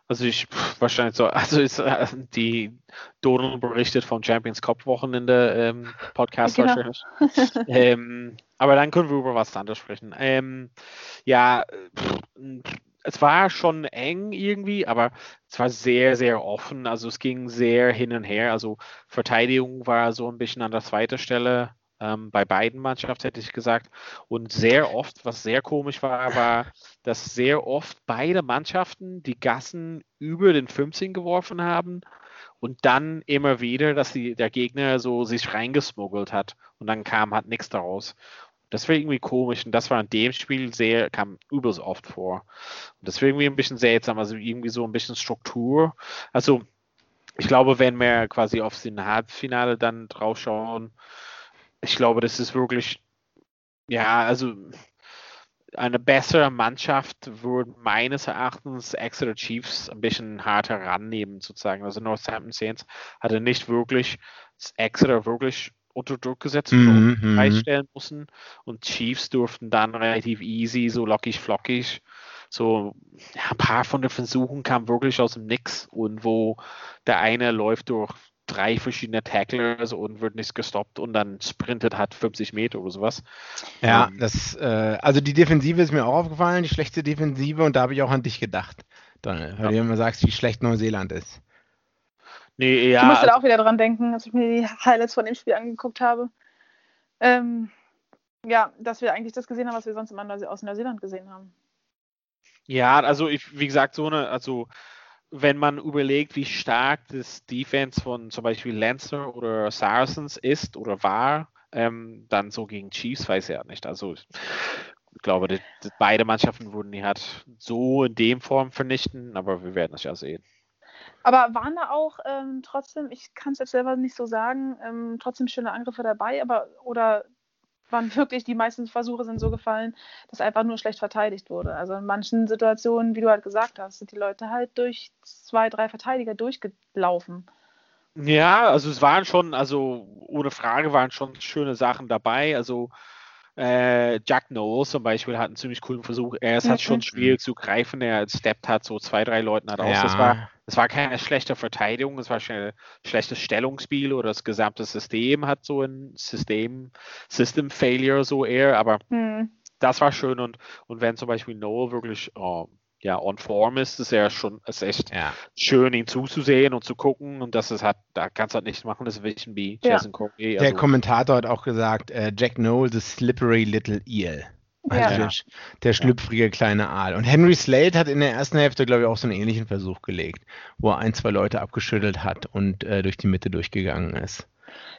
Also ich wahrscheinlich so, also ist äh, die Donald berichtet vom Champions Cup Wochenende ähm, Podcast genau. wahrscheinlich. ähm, aber dann können wir über was anderes sprechen. Ähm, ja, pff, es war schon eng irgendwie, aber es war sehr, sehr offen. Also es ging sehr hin und her. Also Verteidigung war so ein bisschen an der zweiten Stelle ähm, bei beiden Mannschaften, hätte ich gesagt. Und sehr oft, was sehr komisch war, war, dass sehr oft beide Mannschaften die Gassen über den 15 geworfen haben und dann immer wieder, dass die, der Gegner so sich reingesmuggelt hat und dann kam halt nichts daraus. Das war irgendwie komisch und das war in dem Spiel sehr, kam übelst oft vor. Und das war irgendwie ein bisschen seltsam, also irgendwie so ein bisschen Struktur. Also ich glaube, wenn wir quasi auf den Halbfinale dann drauf schauen, ich glaube, das ist wirklich, ja, also eine bessere Mannschaft würde meines Erachtens Exeter Chiefs ein bisschen harter rannehmen, sozusagen. Also Northampton Saints hatte nicht wirklich Exeter wirklich unter Druck gesetzt und mm -hmm. freistellen mussten. Und Chiefs durften dann relativ easy, so lockig, flockig. So ja, ein paar von den Versuchen kamen wirklich aus dem Nix und wo der eine läuft durch drei verschiedene Tacklers und wird nicht gestoppt und dann sprintet hat 50 Meter oder sowas. Ja, um, ähm, das, äh, also die Defensive ist mir auch aufgefallen, die schlechte Defensive und da habe ich auch an dich gedacht, Donald, weil ja. du immer sagst, wie schlecht Neuseeland ist. Nee, ja. Ich musste da also auch wieder dran denken, als ich mir die Highlights von dem Spiel angeguckt habe. Ähm, ja, dass wir eigentlich das gesehen haben, was wir sonst immer aus Neuseeland gesehen haben. Ja, also ich, wie gesagt, so eine, also wenn man überlegt, wie stark das Defense von zum Beispiel Lancer oder Saracens ist oder war, ähm, dann so gegen Chiefs weiß ich ja nicht. Also ich glaube, die, die, beide Mannschaften würden die halt so in dem Form vernichten, aber wir werden es ja sehen. Aber waren da auch ähm, trotzdem, ich kann es jetzt selber nicht so sagen, ähm, trotzdem schöne Angriffe dabei, aber oder waren wirklich die meisten Versuche sind so gefallen, dass einfach nur schlecht verteidigt wurde. Also in manchen Situationen, wie du halt gesagt hast, sind die Leute halt durch zwei, drei Verteidiger durchgelaufen. Ja, also es waren schon, also ohne Frage waren schon schöne Sachen dabei. Also äh, Jack Knowles zum Beispiel hat einen ziemlich coolen Versuch. Er ist mhm. halt schon schwierig zu greifen. Er steppt hat so zwei, drei Leuten halt aus. Ja. Das, war, das war keine schlechte Verteidigung, es war ein schlechtes Stellungsspiel oder das gesamte System hat so ein System, System Failure so eher, aber mhm. das war schön und, und wenn zum Beispiel Noel wirklich oh, ja, on form ist, ist ja schon ist echt ja. schön, ihn zuzusehen und zu gucken. Und das ist halt, da kannst du halt nichts machen, das Vision wie ja. Jason Corey. Also. Der Kommentator hat auch gesagt, äh, Jack Noel, the slippery little eel. Ja. Also der, der schlüpfrige kleine Aal. Und Henry Slade hat in der ersten Hälfte, glaube ich, auch so einen ähnlichen Versuch gelegt, wo er ein, zwei Leute abgeschüttelt hat und äh, durch die Mitte durchgegangen ist.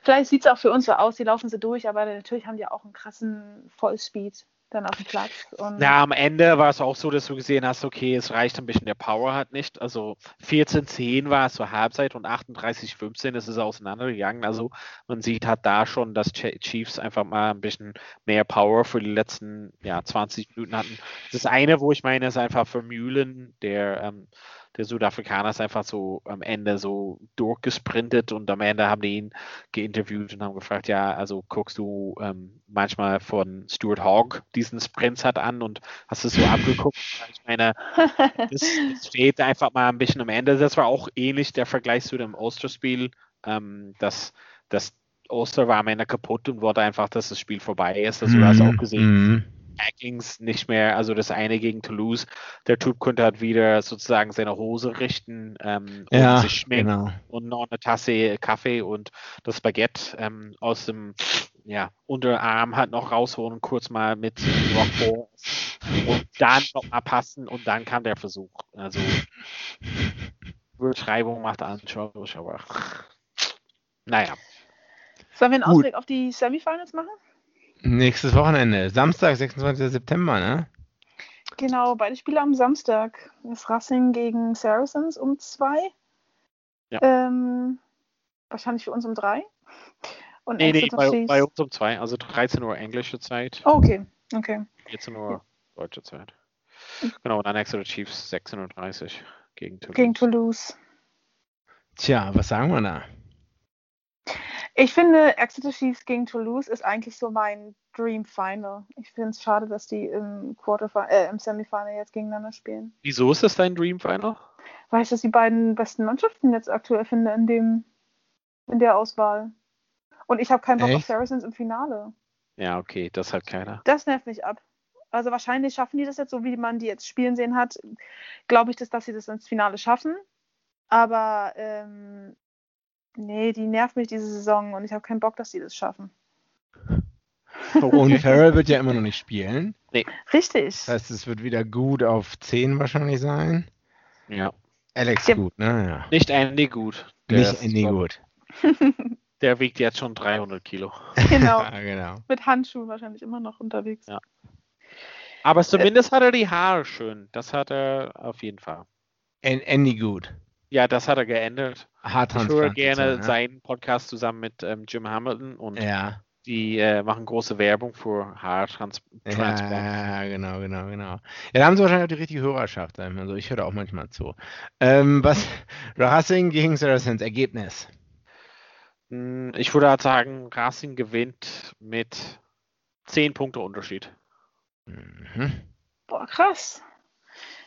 Vielleicht sieht es auch für uns so aus, die laufen sie durch, aber natürlich haben die auch einen krassen Vollspeed dann auf dem Platz. Na, am Ende war es auch so, dass du gesehen hast, okay, es reicht ein bisschen, der Power hat nicht. Also 14-10 war es zur Halbzeit und 38-15 ist es auseinandergegangen. Also man sieht halt da schon, dass Ch- Chiefs einfach mal ein bisschen mehr Power für die letzten ja, 20 Minuten hatten. Das eine, wo ich meine, ist einfach für Mühlen, der, ähm, der Südafrikaner ist einfach so am Ende so durchgesprintet und am Ende haben die ihn geinterviewt und haben gefragt, ja, also guckst du ähm, manchmal von Stuart Hogg diesen Sprints hat an und hast es so abgeguckt. Ich meine, das, das steht einfach mal ein bisschen am Ende. Das war auch ähnlich der Vergleich zu dem Ulster-Spiel. Ähm, das, das Ulster war am Ende kaputt und wollte einfach, dass das Spiel vorbei ist. Also du hast auch gesehen, Mhm. Tacklings nicht mehr, also das eine gegen Toulouse, der Typ könnte halt wieder sozusagen seine Hose richten ähm, und Ja, sich schminken genau. und noch eine Tasse Kaffee und das Baguette ähm, aus dem ja, Unterarm halt noch rausholen, kurz mal mit Rockball und dann noch mal passen und dann kam der Versuch. Also Beschreibung macht anschaulich, aber naja. Sollen wir einen. Ausblick auf die Semifinals machen? Nächstes Wochenende, Samstag, 26. September, ne? Genau, beide Spiele am Samstag. Das Racing gegen Saracens um zwei. Ja. Ähm, wahrscheinlich für uns um drei. Und Nee, nee, bei, Chiefs- bei uns um zwei, also 13 Uhr englische Zeit. Oh, okay, okay. 14 Uhr deutsche Zeit. Genau, und dann Exeter Chiefs 16.30 Uhr gegen Toulouse. Gegen Toulouse. Tja, was sagen wir da? Ich finde, Exeter Chiefs gegen Toulouse ist eigentlich so mein Dream Final. Ich finde es schade, dass die im Quarterfinal, äh, im Semifinal jetzt gegeneinander spielen. Wieso ist das dein Dream Final? Weil ich das die beiden besten Mannschaften jetzt aktuell finde in dem, in der Auswahl. Und ich habe keinen Bock auf Echt? Saracens im Finale. Ja, okay, das hat keiner. Das nervt mich ab. Also wahrscheinlich schaffen die das jetzt, so wie man die jetzt spielen sehen hat, glaube ich, dass, dass sie das ins Finale schaffen. Aber ähm, nee, die nervt mich diese Saison und ich habe keinen Bock, dass die das schaffen. Und Farrell wird ja immer noch nicht spielen. Richtig. Das heißt, es wird wieder gut auf 10 wahrscheinlich sein. Ja. Alex Ja. gut, ne? Ja. Nicht Andy gut. Der Nicht Andy gut. Der wiegt jetzt schon 300 Kilo. genau. Ja, genau. Mit Handschuhen wahrscheinlich immer noch unterwegs. Ja. Aber zumindest hat er die Haare schön. Das hat er auf jeden Fall. An- Andy gut. Ja, das hat er geändert. Ich höre gerne ne? seinen Podcast zusammen mit ähm, Jim Hamilton und Ja. die äh, machen große Werbung für Haartransplant. Ja, genau, genau, genau. Ja, da haben sie wahrscheinlich auch die richtige Hörerschaft. ähm, Also ich höre da auch manchmal zu. Ähm, was? Racing gegen Saracens, Ergebnis. Hm, Ich würde halt sagen, Racing gewinnt mit 10 Punkte Unterschied. Mhm. Boah, krass.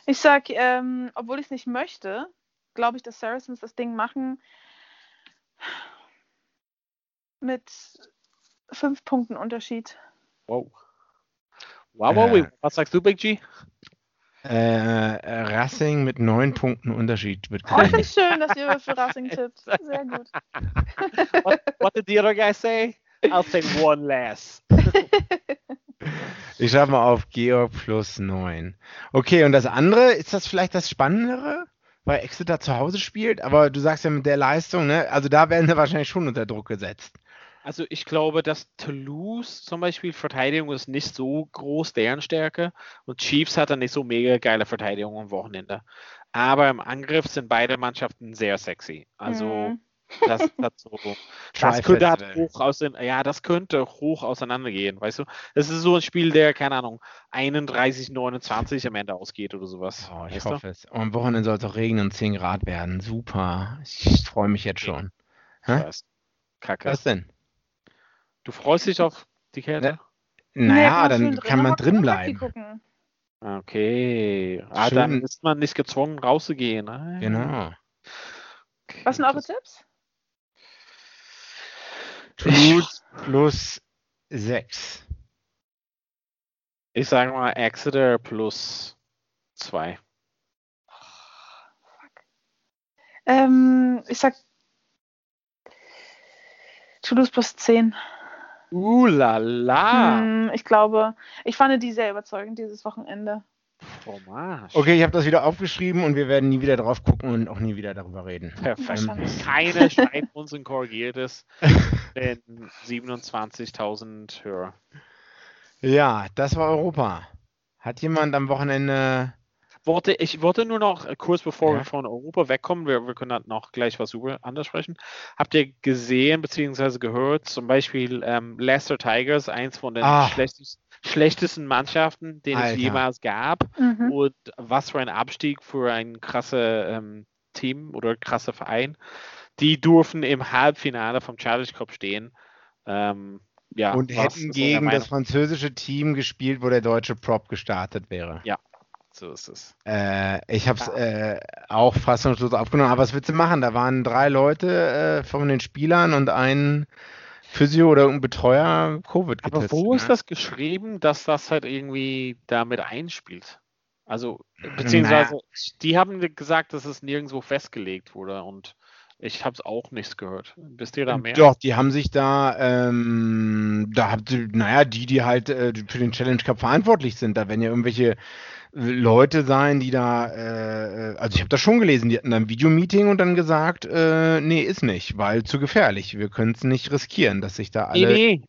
Ich sag, ähm, obwohl ich es nicht möchte, glaube ich, dass Saracens das Ding machen mit fünf Punkten Unterschied. Wow. Wow, wow, Äh. was sagst du, Big G? Äh, äh, Racing mit neun Punkten Unterschied wird Oh, gewinnen. es schön, dass ihr für Racing tippt. Sehr gut. What, what did the other guy say? I'll say one less. Ich schreibe mal auf Georg plus neun. Okay, und das andere, ist das vielleicht das Spannendere? Weil Exeter zu Hause spielt, aber du sagst ja mit der Leistung, ne? Also da werden sie wahrscheinlich schon unter Druck gesetzt. Also ich glaube, dass Toulouse zum Beispiel Verteidigung ist nicht so groß, deren Stärke. Und Chiefs hat dann nicht so mega geile Verteidigung am Wochenende. Aber im Angriff sind beide Mannschaften sehr sexy. Also Mhm. Das, das, so, das könnte halt hoch aus ja, das könnte hoch auseinandergehen, weißt du? Das ist so ein Spiel, der, keine Ahnung, 31, 29 am Ende ausgeht oder sowas. Oh, ich weißt du? hoffe es. Und am Wochenende soll es auch regnen und 10 Grad werden. Super. Ich freue mich jetzt schon. Hä? Kacke. Was denn? Du freust dich auf die Kälte? Naja, Nee, dann kann man drin bleiben. Gucken. Okay. Ah, dann Schön. ist man nicht gezwungen, rauszugehen. Ah, Genau. okay. Was sind eure Tipps? Toulouse plus 6. Ich sage mal Exeter plus 2. Ähm, ich sag Toulouse plus 10. Uh la la. Hm, ich glaube, ich fand die sehr überzeugend dieses Wochenende. Fromage. Okay, ich habe das wieder aufgeschrieben und wir werden nie wieder drauf gucken und auch nie wieder darüber reden. Perfekt. Wahrscheinlich. Keiner schreibt uns und korrigiert es. Denn 27.000 Hörer. Ja, das war Europa. Hat jemand am Wochenende. Wollte, ich wollte nur noch äh, kurz bevor Ja. wir von Europa wegkommen, wir, wir können dann noch gleich was über anders sprechen. Habt ihr gesehen bzw. gehört, zum Beispiel ähm, Leicester Tigers, eins von den Ah. schlechtesten, schlechtesten Mannschaften, den Alter. es jemals gab. Mhm. Und was für ein Abstieg für ein krasse ähm, Team oder krasser Verein. Die durften im Halbfinale vom Challenge Cup stehen. Ähm, ja, und hätten gegen das französische Team gespielt, wo der deutsche Prop gestartet wäre. Meinung? So ist es. Äh, ich habe es äh, auch fassungslos aufgenommen. Aber was willst du machen? Da waren drei Leute äh, von den Spielern und ein Physio oder irgendein Betreuer Covid Aber getestet. wo ist ne? das geschrieben, dass das halt irgendwie damit einspielt? Also, beziehungsweise, die haben gesagt, dass es nirgendwo festgelegt wurde und ich habe es auch nichts gehört. Wisst ihr da mehr? Doch, die haben sich da, ähm, da habt ihr, naja, die, die halt äh, für den Challenge Cup verantwortlich sind, da werden ja irgendwelche Leute sein, die da, äh, also ich habe das schon gelesen, die hatten da ein Videomeeting und dann gesagt, äh, nee, ist nicht, weil zu gefährlich, wir können es nicht riskieren, dass sich da alle... nee. Nee,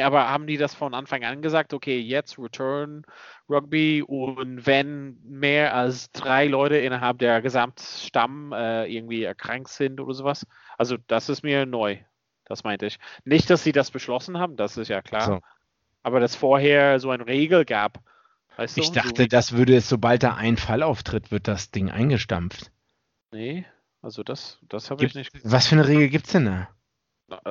aber haben die das von Anfang an gesagt, okay, jetzt Return Rugby und wenn mehr als drei Leute innerhalb der Gesamtstamm äh, irgendwie erkrankt sind oder sowas? Also das ist mir neu. Das meinte ich. Nicht, dass sie das beschlossen haben, das ist ja klar. So. Aber dass vorher so eine Regel gab. Weißt Ich du? dachte, so, das würde es, sobald da ein Fall auftritt, wird das Ding eingestampft. Nee, also das, das habe ich Gibt, nicht. was für eine Regel gibt's denn da?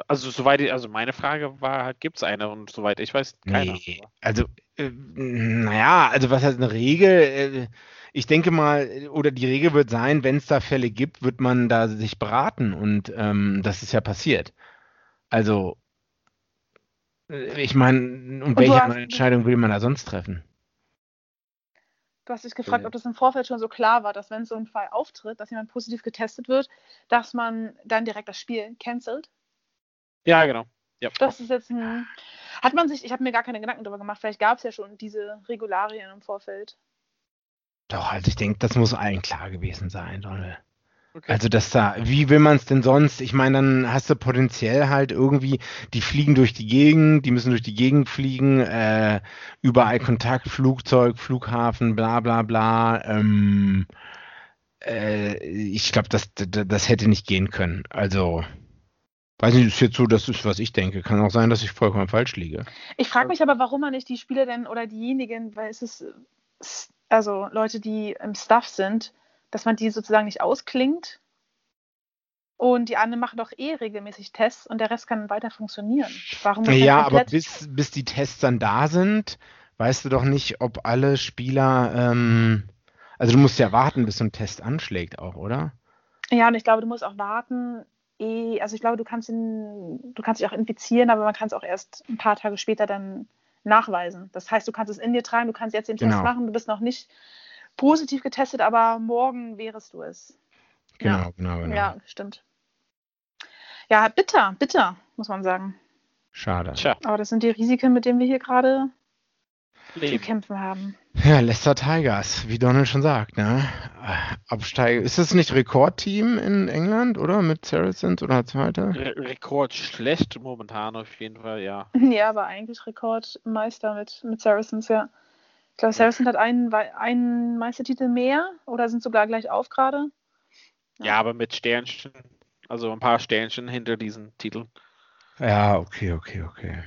Also soweit ich, also meine Frage war halt, gibt es eine und soweit ich weiß, keine. Nee, also, äh, naja, also was heißt eine Regel? Äh, ich denke mal, oder die Regel wird sein, wenn es da Fälle gibt, wird man da sich beraten und ähm, das ist ja passiert. Also, äh, ich meine, und welche Entscheidung will man da sonst treffen? Du hast dich gefragt, ob das im Vorfeld schon so klar war, dass wenn so ein Fall auftritt, dass jemand positiv getestet wird, dass man dann direkt das Spiel cancelt. Ja, genau. Ja. Das ist jetzt ein. Hat man sich, ich habe mir gar keine Gedanken darüber gemacht, vielleicht gab es ja schon diese Regularien im Vorfeld. Doch, also ich denke, das muss allen klar gewesen sein, Donald. Okay. Also, dass da, wie will man es denn sonst? Ich meine, dann hast du potenziell halt irgendwie, die fliegen durch die Gegend, die müssen durch die Gegend fliegen, äh, überall Kontakt, Flugzeug, Flughafen, bla bla bla. Ähm, äh, ich glaube, das, das, das hätte nicht gehen können. Also, weiß nicht, ist jetzt so, das ist, was ich denke. Kann auch sein, dass ich vollkommen falsch liege. Ich frage mich aber, warum man nicht die Spieler denn oder diejenigen, weil es ist, also Leute, die im Staff sind, dass man die sozusagen nicht ausklingt und die anderen machen doch eh regelmäßig Tests und der Rest kann weiter funktionieren. Warum man Ja, aber komplett- bis, bis die Tests dann da sind, weißt du doch nicht, ob alle Spieler, ähm, also du musst ja warten, bis so ein Test anschlägt auch, oder? Ja, und ich glaube, du musst auch warten. Eh- Also ich glaube, du kannst ihn, du kannst dich auch infizieren, aber man kann es auch erst ein paar Tage später dann nachweisen. Das heißt, du kannst es in dir tragen, du kannst jetzt den Test Genau. machen, du bist noch nicht positiv getestet, aber morgen wärest du es. Genau, Ja. genau, genau. Ja, stimmt. Ja, bitter, bitter, muss man sagen. Schade. Tja, Aber das sind die Risiken, mit denen wir hier gerade zu kämpfen haben. Ja, Leicester Tigers, wie Donald schon sagt, ne? Absteiger. Ist das nicht Rekordteam in England, oder? Mit Saracens oder Zweiter? Re Rekord schlecht momentan auf jeden Fall, ja. Ja, aber eigentlich Rekordmeister mit, mit Saracens, ja. Ich glaube, Saracens hat einen, einen Meistertitel mehr oder sind sogar gleich auf gerade. Ja, aber mit Sternchen, also ein paar Sternchen hinter diesen Titeln. Ja, okay, okay, okay.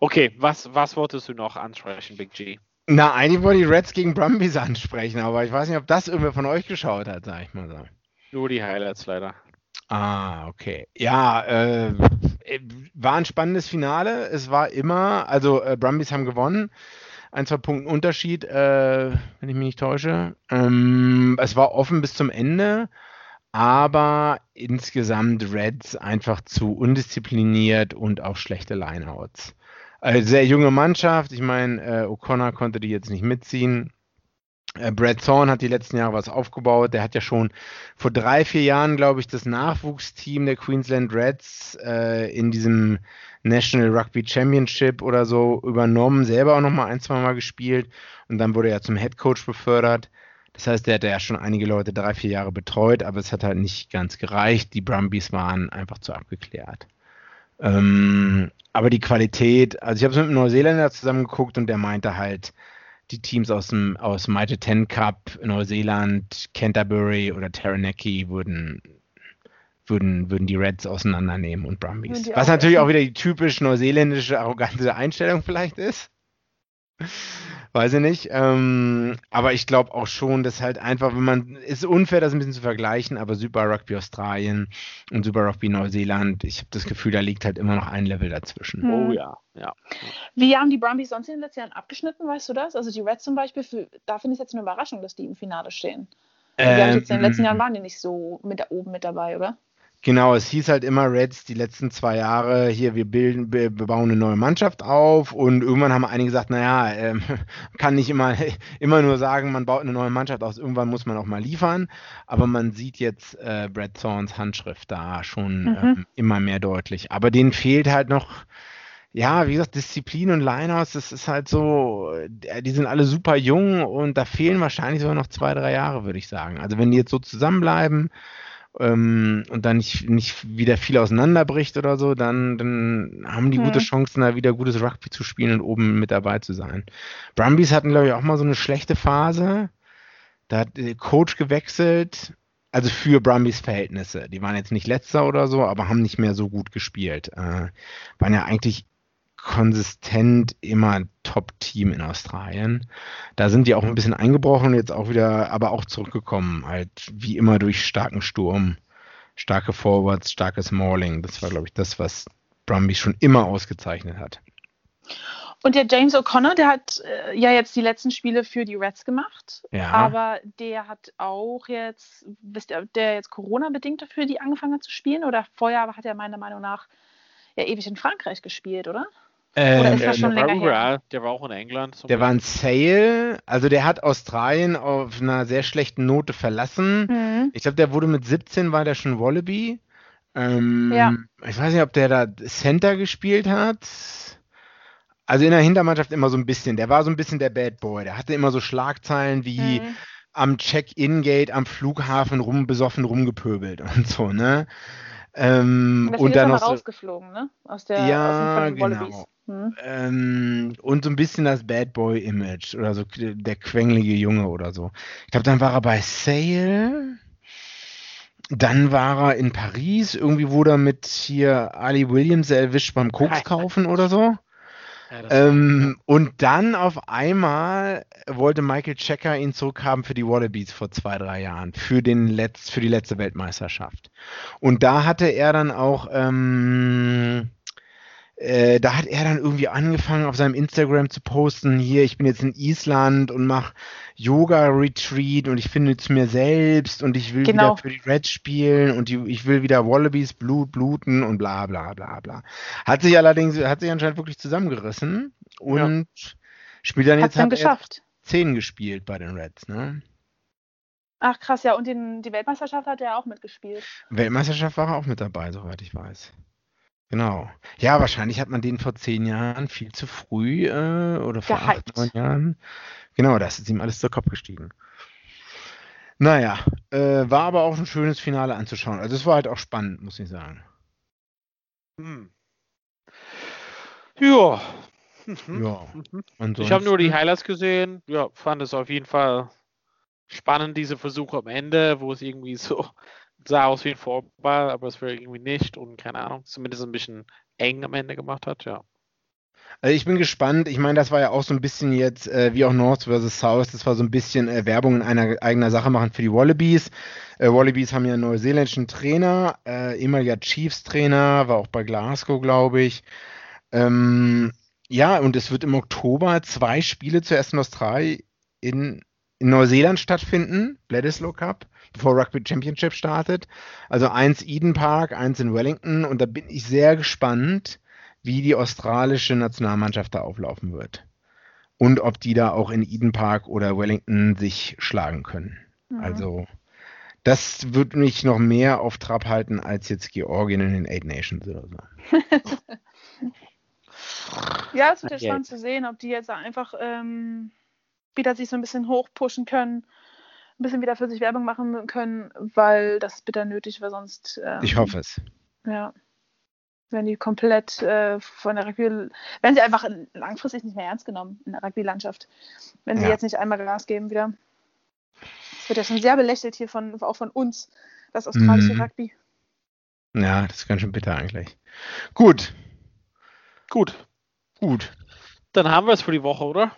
Okay, was, was wolltest du noch ansprechen, Big G? Na, eigentlich wollte ich Reds gegen Brumbies ansprechen, aber ich weiß nicht, ob das irgendwer von euch geschaut hat, sag ich mal so. Nur die Highlights leider. Ah, okay. Ja, äh, war ein spannendes Finale. Es war immer, also äh, Brumbies haben gewonnen. Ein, zwei Punkten Unterschied, äh, wenn ich mich nicht täusche. Ähm, es war offen bis zum Ende, aber insgesamt Reds einfach zu undiszipliniert und auch schlechte Lineouts. Also sehr junge Mannschaft. Ich meine, äh, O'Connor konnte die jetzt nicht mitziehen. Äh, Brad Thorne hat die letzten Jahre was aufgebaut. Der hat ja schon vor drei, vier Jahren, glaube ich, das Nachwuchsteam der Queensland Reds äh, in diesem National Rugby Championship oder so übernommen, selber auch nochmal ein, zwei Mal gespielt und dann wurde er zum Head Coach befördert. Das heißt, der hat ja schon einige Leute drei, vier Jahre betreut, aber es hat halt nicht ganz gereicht. Die Brumbies waren einfach zu abgeklärt. Ähm, aber die Qualität, also ich habe es mit einem Neuseeländer zusammengeguckt und der meinte halt, die Teams aus dem aus Mighty Ten Cup, Neuseeland, Canterbury oder Taranaki würden würden, würden die Reds auseinandernehmen und Brumbies. Was natürlich auch wieder die typisch neuseeländische arrogante Einstellung vielleicht ist. Weiß ich nicht. Ähm, aber ich glaube auch schon, dass halt einfach, wenn man, ist unfair, das ein bisschen zu vergleichen, aber Super Rugby Australien und Super Rugby Neuseeland, ich habe das Gefühl, da liegt halt immer noch ein Level dazwischen. Hm. Oh ja, ja. Wie haben die Brumbies sonst in den letzten Jahren abgeschnitten, weißt du das? Also die Reds zum Beispiel, für, da finde ich es jetzt eine Überraschung, dass die im Finale stehen. Ähm, jetzt in den letzten Jahren waren die nicht so mit da oben mit dabei, oder? Genau, es hieß halt immer Reds die letzten zwei Jahre, hier, wir bilden, wir bauen eine neue Mannschaft auf und irgendwann haben einige gesagt, naja, ähm, kann nicht immer, immer nur sagen, man baut eine neue Mannschaft aus, irgendwann muss man auch mal liefern, aber man sieht jetzt äh, Brad Thorns Handschrift da schon mhm. ähm, immer mehr deutlich, aber denen fehlt halt noch, ja, wie gesagt, Disziplin und Linehouse, das ist halt so, äh, die sind alle super jung und da fehlen wahrscheinlich sogar noch zwei, drei Jahre, würde ich sagen. Also wenn die jetzt so zusammenbleiben, ähm, und dann nicht, nicht wieder viel auseinanderbricht oder so, dann, dann haben die hm. gute Chancen, da wieder gutes Rugby zu spielen und oben mit dabei zu sein. Brumbies hatten, glaube ich, auch mal so eine schlechte Phase. Da hat der Coach gewechselt, also für Brumbies Verhältnisse. Die waren jetzt nicht letzter oder so, aber haben nicht mehr so gut gespielt. Äh, waren ja eigentlich konsistent immer Top-Team in Australien. Da sind die auch ein bisschen eingebrochen, jetzt auch wieder, aber auch zurückgekommen, halt wie immer durch starken Sturm, starke Forwards, starkes Mauling. Das war, glaube ich, das, was Brumby schon immer ausgezeichnet hat. Und der James O'Connor, der hat äh, ja jetzt die letzten Spiele für die Reds gemacht. Ja. Aber der hat auch jetzt, wisst ihr, der jetzt Corona-bedingt dafür die angefangen hat zu spielen? Oder vorher hat er meiner Meinung nach ja ewig in Frankreich gespielt, oder? Ähm, Oder ist das schon länger her? Der war auch in England. Der war ein Sale. Also der hat Australien auf einer sehr schlechten Note verlassen. Mhm. Ich glaube, der wurde mit 17 war der schon Wallaby. Ähm, ja. Ich weiß nicht, ob der da Center gespielt hat. Also in der Hintermannschaft immer so ein bisschen. Der war so ein bisschen der Bad Boy. Der hatte immer so Schlagzeilen wie mhm. am Check-in-Gate am Flughafen rum besoffen rumgepöbelt und so, ne? Ähm, und dann noch rausgeflogen, ne? Aus der ja, aus genau. Hm. Ähm, und so ein bisschen das Bad Boy Image oder so der quengelige Junge oder so. Ich glaube, dann war er bei Sale. Dann war er in Paris. Irgendwie wurde er mit hier Ali Williams erwischt beim Koks kaufen oder so. Ja, ähm, und dann auf einmal wollte Michael Checker ihn zurückhaben für die Wallabies vor zwei, drei Jahren, für, den Letz-, für die letzte Weltmeisterschaft. Und da hatte er dann auch ähm, äh, da hat er dann irgendwie angefangen, auf seinem Instagram zu posten, hier, ich bin jetzt in Island und mache Yoga-Retreat und ich finde zu mir selbst und ich will genau. wieder für die Reds spielen und die, ich will wieder Wallabies Blut bluten und bla bla bla bla. Hat sich allerdings, hat sich anscheinend wirklich zusammengerissen und ja. spielt dann Hat's jetzt, dann geschafft. zehn gespielt bei den Reds, ne? Ach krass, ja, und den, die Weltmeisterschaft hat er auch mitgespielt. Weltmeisterschaft war er auch mit dabei, soweit ich weiß. Genau. Ja, wahrscheinlich hat man den vor zehn Jahren viel zu früh äh, oder vor Gehypt. acht, neun Jahren. Genau, das ist ihm alles zur Kopf gestiegen. Naja, äh, war aber auch ein schönes Finale anzuschauen. Also es war halt auch spannend, muss ich sagen. Hm. Ja. Mhm. Ja. Ich habe nur die Highlights gesehen. Ja, fand es auf jeden Fall spannend, diese Versuche am Ende, wo es irgendwie so sah aus wie ein Vorball, aber es war irgendwie nicht und keine Ahnung, zumindest ein bisschen eng am Ende gemacht hat, ja. Also ich bin gespannt. Ich meine, das war ja auch so ein bisschen jetzt, äh, wie auch North vs. South, das war so ein bisschen äh, Werbung in einer eigener Sache machen für die Wallabies. Äh, Wallabies haben ja einen neuseeländischen Trainer, äh, ehemaliger Chiefs-Trainer, war auch bei Glasgow, glaube ich. Ähm, ja, und es wird im Oktober zwei Spiele zuerst in Australien in, in Neuseeland stattfinden, Bledisloe Cup bevor Rugby Championship startet. Also eins Eden Park, eins in Wellington und da bin ich sehr gespannt, wie die australische Nationalmannschaft da auflaufen wird. und ob die da auch in Eden Park oder Wellington sich schlagen können. Mhm. Also das wird mich noch mehr auf Trab halten als jetzt Georgien in den Eight Nations oder so. Ja, es wird ja spannend zu sehen, ob die jetzt einfach ähm, wieder sich so ein bisschen hochpushen können, ein bisschen wieder für sich Werbung machen können, weil das ist bitter nötig, weil sonst. Ähm, Ich hoffe es. Ja. Wenn die komplett äh, von der Rugby, werden sie einfach langfristig nicht mehr ernst genommen in der Rugby-Landschaft. Wenn sie Ja. jetzt nicht einmal Gas geben wieder. Es wird ja schon sehr belächelt hier von, auch von uns, das australische Mhm. Rugby. Ja, das ist ganz schön bitter eigentlich. Gut, Gut, gut. dann haben wir es für die Woche, oder?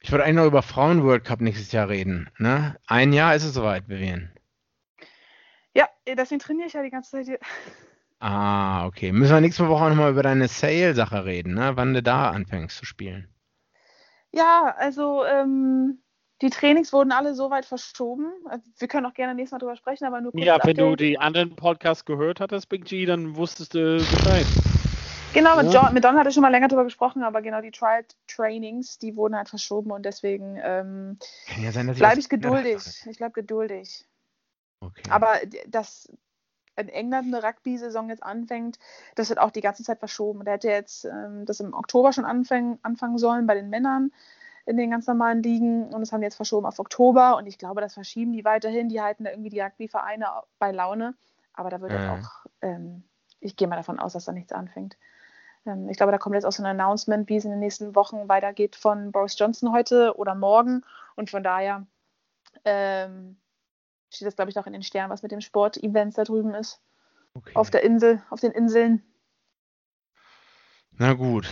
Ich wollte eigentlich noch über Frauen World Cup nächstes Jahr reden. Ne? Ein Jahr ist es soweit, Vivian. Ja, deswegen trainiere ich ja die ganze Zeit hier. Ah, okay. Müssen wir nächste Woche auch nochmal über deine Sale-Sache reden, ne? Wann du da anfängst zu spielen. Ja, also ähm, die Trainings wurden alle so weit verschoben. Also, Wir können auch gerne nächstes Mal drüber sprechen, aber nur kurz. Ja, wenn du Update. die anderen Podcasts gehört hattest, Big G, dann wusstest du Bescheid. Genau, mit, Ja. John, mit Don hatte ich schon mal länger drüber gesprochen, aber genau die Trial Trainings, die wurden halt verschoben und deswegen ähm, ja bleibe ich geduldig. Ich bleibe geduldig. Okay. Aber dass in England eine Rugby-Saison jetzt anfängt, das wird auch die ganze Zeit verschoben. Der hätte jetzt ähm, das im Oktober schon anfangen, anfangen sollen bei den Männern in den ganz normalen Ligen und das haben die jetzt verschoben auf Oktober und ich glaube, das verschieben die weiterhin. Die halten da irgendwie die Rugby-Vereine bei Laune, aber da wird jetzt auch, ähm, ich gehe mal davon aus, dass da nichts anfängt. Ähm, ich glaube, da kommt jetzt auch so ein Announcement, wie es in den nächsten Wochen weitergeht von Boris Johnson heute oder morgen und von daher ähm, steht das, glaube ich, auch in den Sternen, was mit dem Sport-Events da drüben ist. okay. Auf der Insel, auf den Inseln. Na gut.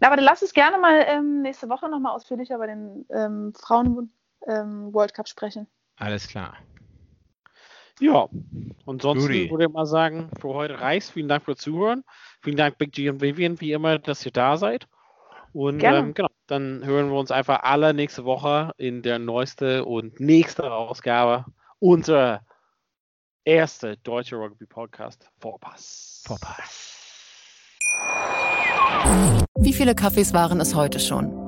Na, aber dann lass uns gerne mal ähm, nächste Woche nochmal ausführlicher über den ähm, Frauen ähm, World Cup sprechen. Alles klar. Ja, ansonsten Guti. würde ich mal sagen, für heute reicht. Vielen Dank fürs Zuhören. Vielen Dank, Big G und Vivian, wie immer, dass ihr da seid. Und ähm, genau, dann hören wir uns einfach alle nächste Woche in der neueste und nächste Ausgabe unserer erste deutsche Rugby Podcast Vorpass. Vorpass. Wie viele Kaffees waren es heute schon?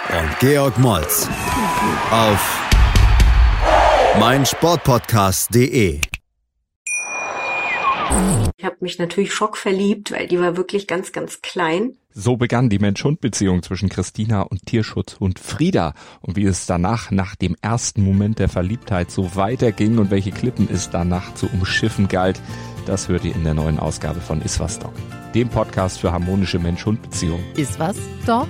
und Georg Moltz auf meinsportpodcast.de. Ich habe mich natürlich schockverliebt, weil die war wirklich ganz, ganz klein. So begann die Mensch-Hund-Beziehung zwischen Christina und Tierschutzhund Frieda. Und wie es danach, nach dem ersten Moment der Verliebtheit, so weiterging und welche Klippen es danach zu umschiffen galt, das hört ihr in der neuen Ausgabe von Iswas Dog, dem Podcast für harmonische Mensch-Hund-Beziehungen. Ist was, Dog?